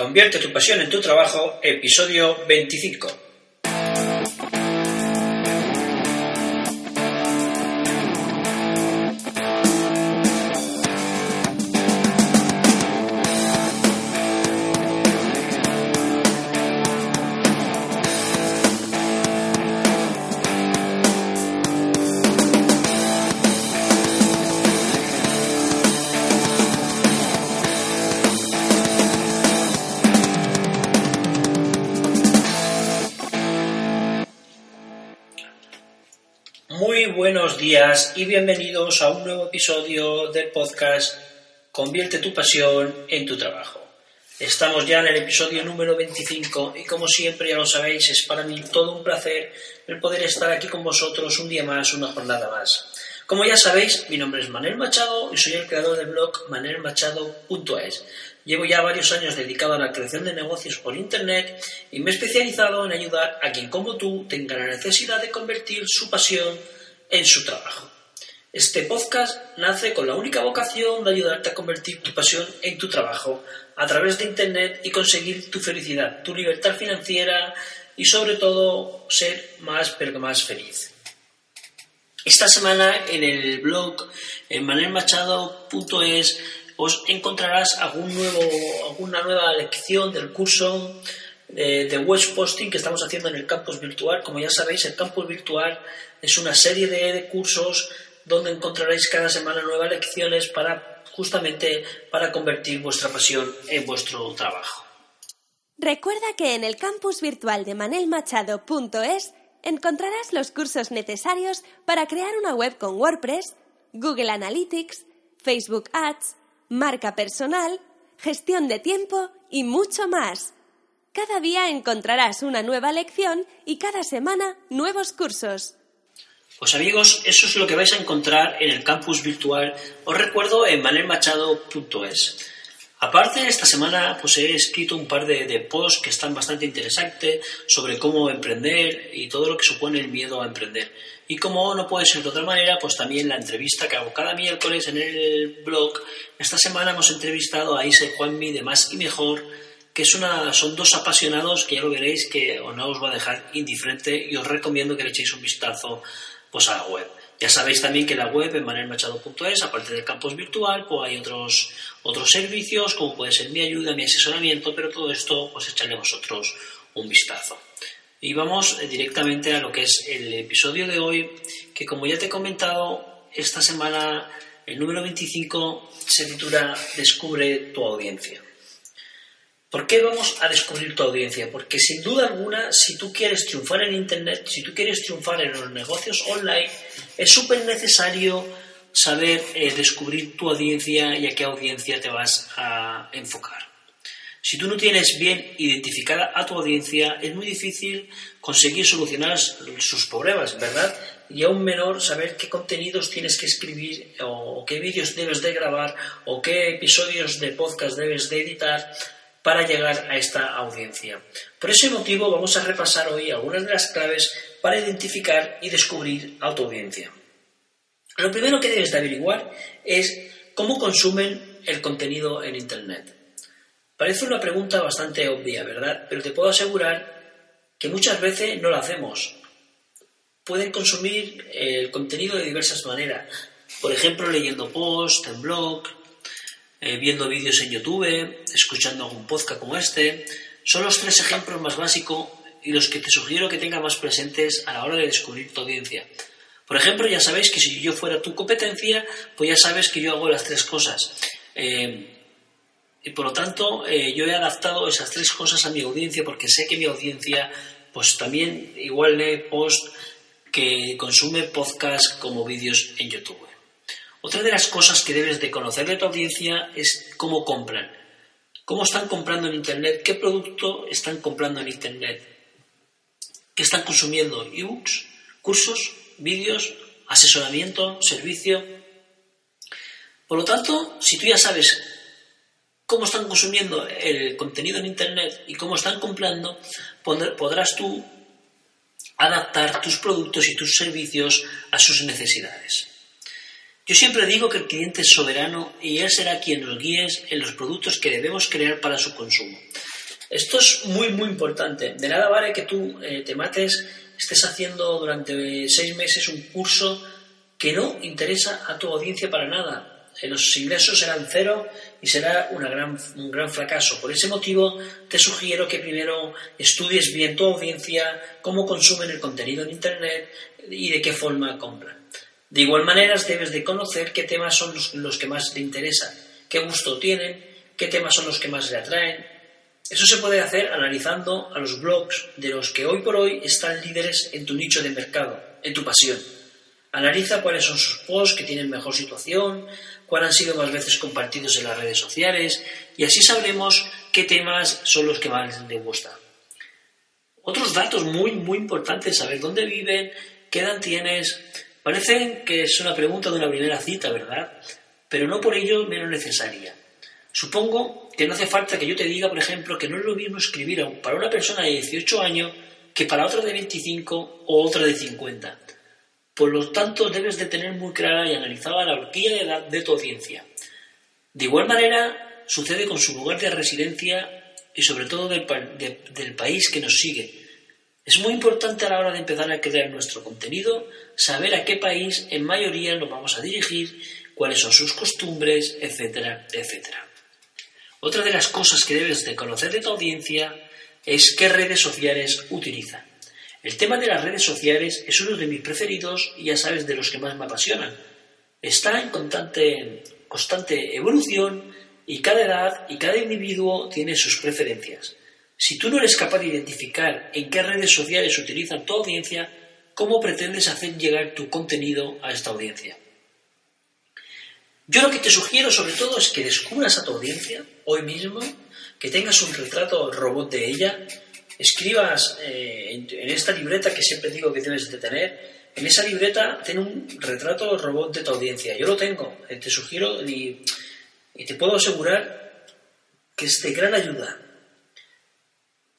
Convierte tu pasión en tu trabajo, episodio 25. Muy buenos días y bienvenidos a un nuevo episodio del podcast Convierte tu pasión en tu trabajo. Estamos ya en el episodio número 25 y como siempre ya lo sabéis es para mí todo un placer el poder estar aquí con vosotros un día más, una jornada más. Como ya sabéis, mi nombre es Manuel Machado y soy el creador del blog manelmachado.es. Llevo ya varios años dedicado a la creación de negocios por Internet y me he especializado en ayudar a quien como tú tenga la necesidad de convertir su pasión en su trabajo. Este podcast nace con la única vocación de ayudarte a convertir tu pasión en tu trabajo a través de Internet y conseguir tu felicidad, tu libertad financiera y sobre todo ser más pero más feliz. Esta semana en el blog en manelmachado.es os encontrarás alguna nueva lección del curso de, de web posting que estamos haciendo en el campus virtual. Como ya sabéis, el campus virtual es una serie de, de cursos donde encontraréis cada semana nuevas lecciones para justamente para convertir vuestra pasión en vuestro trabajo. Recuerda que en el campus virtual de manelmachado.es encontrarás los cursos necesarios para crear una web con WordPress, Google Analytics, Facebook Ads, marca personal, gestión de tiempo y mucho más. Cada día encontrarás una nueva lección y cada semana nuevos cursos. Pues amigos, eso es lo que vais a encontrar en el campus virtual. Os recuerdo en manelmachado.es. Aparte, esta semana pues he escrito un par de, de, posts que están bastante interesantes sobre cómo emprender y todo lo que supone el miedo a emprender. Y como no puede ser de otra manera, pues también la entrevista que hago cada miércoles en el blog. Esta semana hemos entrevistado a Isa y Juanmi de Más y Mejor, que es una, son dos apasionados que ya lo veréis que no os va a dejar indiferente y os recomiendo que le echéis un vistazo pues, a la web. Ya sabéis también que la web, en manelmachado.es, aparte del campus virtual, pues hay otros, otros servicios, como puede ser mi ayuda, mi asesoramiento, pero todo esto, pues echarle vosotros un vistazo. Y vamos directamente a lo que es el episodio de hoy, que como ya te he comentado, esta semana, el número 25, se titula Descubre tu audiencia. ¿Por qué vamos a descubrir tu audiencia? Porque sin duda alguna, si tú quieres triunfar en Internet, si tú quieres triunfar en los negocios online, es súper necesario saber eh, descubrir tu audiencia y a qué audiencia te vas a enfocar. Si tú no tienes bien identificada a tu audiencia, es muy difícil conseguir solucionar sus problemas, ¿verdad? Y aún menor saber qué contenidos tienes que escribir o qué vídeos debes de grabar o qué episodios de podcast debes de editar para llegar a esta audiencia. Por ese motivo vamos a repasar hoy algunas de las claves para identificar y descubrir a tu audiencia. Lo primero que debes de averiguar es cómo consumen el contenido en Internet. Parece una pregunta bastante obvia, ¿verdad? Pero te puedo asegurar que muchas veces no lo hacemos. Pueden consumir el contenido de diversas maneras. Por ejemplo, leyendo posts en blog, eh, viendo vídeos en YouTube, escuchando algún podcast como este. Son los tres ejemplos más básicos y los que te sugiero que tengas más presentes a la hora de descubrir tu audiencia. Por ejemplo, ya sabéis que si yo fuera tu competencia, pues ya sabes que yo hago las tres cosas. Eh, y por lo tanto, eh, yo he adaptado esas tres cosas a mi audiencia porque sé que mi audiencia, pues también igual lee post que consume podcast como vídeos en YouTube. Otra de las cosas que debes de conocer de tu audiencia es cómo compran. cómo están comprando en Internet, qué producto están comprando en Internet, qué están consumiendo, ebooks, cursos, vídeos, asesoramiento, servicio. Por lo tanto, si tú ya sabes cómo están consumiendo el contenido en Internet y cómo están comprando, podrás tú adaptar tus productos y tus servicios a sus necesidades. Yo siempre digo que el cliente es soberano y él será quien nos guíe en los productos que debemos crear para su consumo. Esto es muy, muy importante. De nada vale que tú eh, te mates, estés haciendo durante seis meses un curso que no interesa a tu audiencia para nada. Eh, los ingresos serán cero y será una gran, un gran fracaso. Por ese motivo, te sugiero que primero estudies bien tu audiencia, cómo consumen el contenido en Internet y de qué forma compran. De igual manera, debes de conocer qué temas son los, que más te interesan, qué gusto tienen, qué temas son los que más le atraen. Eso se puede hacer analizando a los blogs de los que hoy por hoy están líderes en tu nicho de mercado, en tu pasión. Analiza cuáles son sus posts que tienen mejor situación, cuáles han sido más veces compartidos en las redes sociales y así sabremos qué temas son los que más les gustan. Otros datos muy, muy importantes, saber dónde viven, qué edad tienes. Parece que es una pregunta de una primera cita, ¿verdad? Pero no por ello menos necesaria. Supongo que no hace falta que yo te diga, por ejemplo, que no es lo mismo escribir para una persona de 18 años que para otra de 25 o otra de 50. Por lo tanto, debes de tener muy clara y analizada la horquilla de edad de tu audiencia. De igual manera, sucede con su lugar de residencia y sobre todo del, del país que nos sigue. Es muy importante a la hora de empezar a crear nuestro contenido saber a qué país en mayoría nos vamos a dirigir, cuáles son sus costumbres, etcétera, etcétera. Otra de las cosas que debes de conocer de tu audiencia es qué redes sociales utilizan. El tema de las redes sociales es uno de mis preferidos y ya sabes de los que más me apasionan. Está en constante, constante evolución y cada edad y cada individuo tiene sus preferencias. Si tú no eres capaz de identificar en qué redes sociales utilizan tu audiencia, ¿cómo pretendes hacer llegar tu contenido a esta audiencia? Yo lo que te sugiero sobre todo es que descubras a tu audiencia hoy mismo, que tengas un retrato robot de ella escribas eh, en, esta libreta que siempre digo que debes de tener, en esa libreta tiene un retrato robot de tu audiencia. Yo lo tengo, eh, te sugiero y, te puedo asegurar que es de gran ayuda.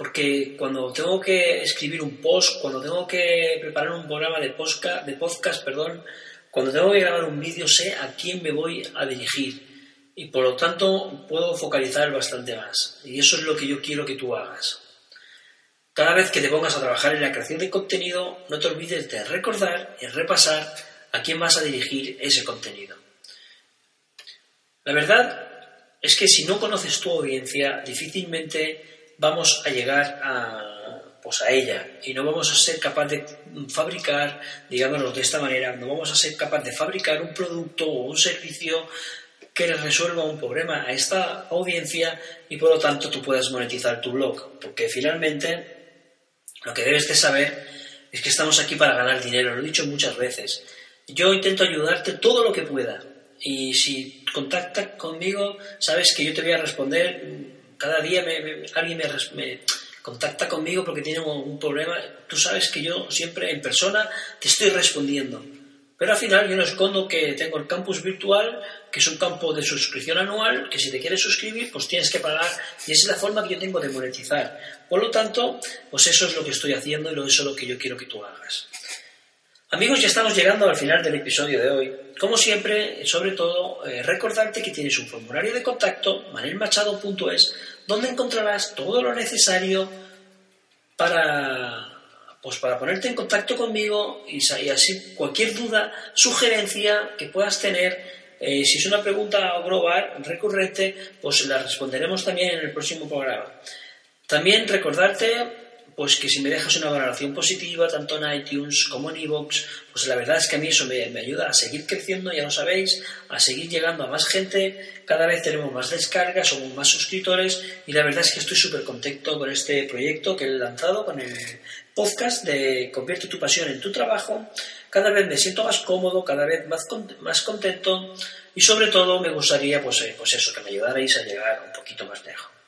Porque cuando tengo que escribir un post, cuando tengo que preparar un programa de podcast, perdón, cuando tengo que grabar un vídeo, sé a quién me voy a dirigir. Y por lo tanto puedo focalizar bastante más. Y eso es lo que yo quiero que tú hagas. Cada vez que te pongas a trabajar en la creación de contenido, no te olvides de recordar y repasar a quién vas a dirigir ese contenido. La verdad es que si no conoces tu audiencia, difícilmente vamos a llegar a, pues a ella y no vamos a ser capaz de fabricar, digámoslo de esta manera, no vamos a ser capaz de fabricar un producto o un servicio que resuelva un problema a esta audiencia y por lo tanto tú puedas monetizar tu blog, porque finalmente lo que debes de saber es que estamos aquí para ganar dinero, lo he dicho muchas veces. Yo intento ayudarte todo lo que pueda. Y si contactas conmigo, sabes que yo te voy a responder. Cada día alguien me, contacta conmigo porque tiene un problema. Tú sabes que yo siempre en persona te estoy respondiendo. Pero al final yo no escondo que tengo el campus virtual, que es un campo de suscripción anual, que si te quieres suscribir, pues tienes que pagar. Y esa es la forma que yo tengo de monetizar. Por lo tanto, pues eso es lo que estoy haciendo y eso es lo que yo quiero que tú hagas. Amigos, ya estamos llegando al final del episodio de hoy. Como siempre, sobre todo, eh, recordarte que tienes un formulario de contacto, manelmachado.es, donde encontrarás todo lo necesario para pues para ponerte en contacto conmigo y, así cualquier duda, sugerencia que puedas tener, eh, si es una pregunta global, recurrente, pues la responderemos también en el próximo programa. También recordarte pues que si me dejas una valoración positiva, tanto en iTunes como en iVoox, pues la verdad es que a mí eso me, ayuda a seguir creciendo, ya lo sabéis, a seguir llegando a más gente, cada vez tenemos más descargas, somos más suscriptores y la verdad es que estoy súper contento con este proyecto que he lanzado, con el podcast de Convierte tu pasión en tu trabajo. Cada vez me siento más cómodo, cada vez más, más contento y sobre todo me gustaría pues, eh, pues eso, que me ayudarais a llegar un poquito más lejos.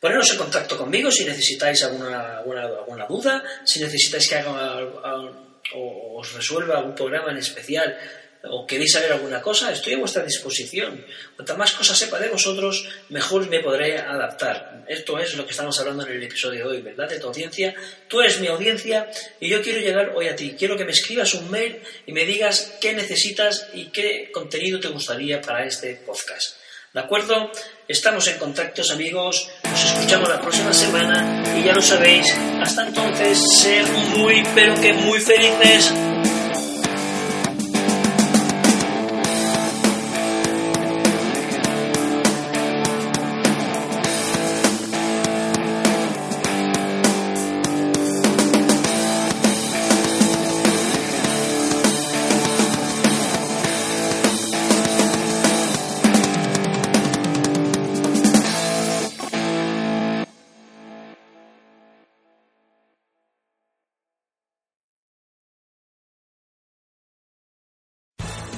Poneros en contacto conmigo si necesitáis alguna, alguna, duda, si necesitáis que haga o os resuelva algún programa en especial o queréis saber alguna cosa, estoy a vuestra disposición. Cuanta más cosas sepa de vosotros, mejor me podré adaptar. Esto es lo que estamos hablando en el episodio de hoy, ¿verdad? De tu audiencia. Tú eres mi audiencia y yo quiero llegar hoy a ti. Quiero que me escribas un mail y me digas qué necesitas y qué contenido te gustaría para este podcast. ¿De acuerdo? Estamos en contactos amigos, nos escuchamos la próxima semana y ya lo sabéis, hasta entonces, ser muy, pero que muy felices.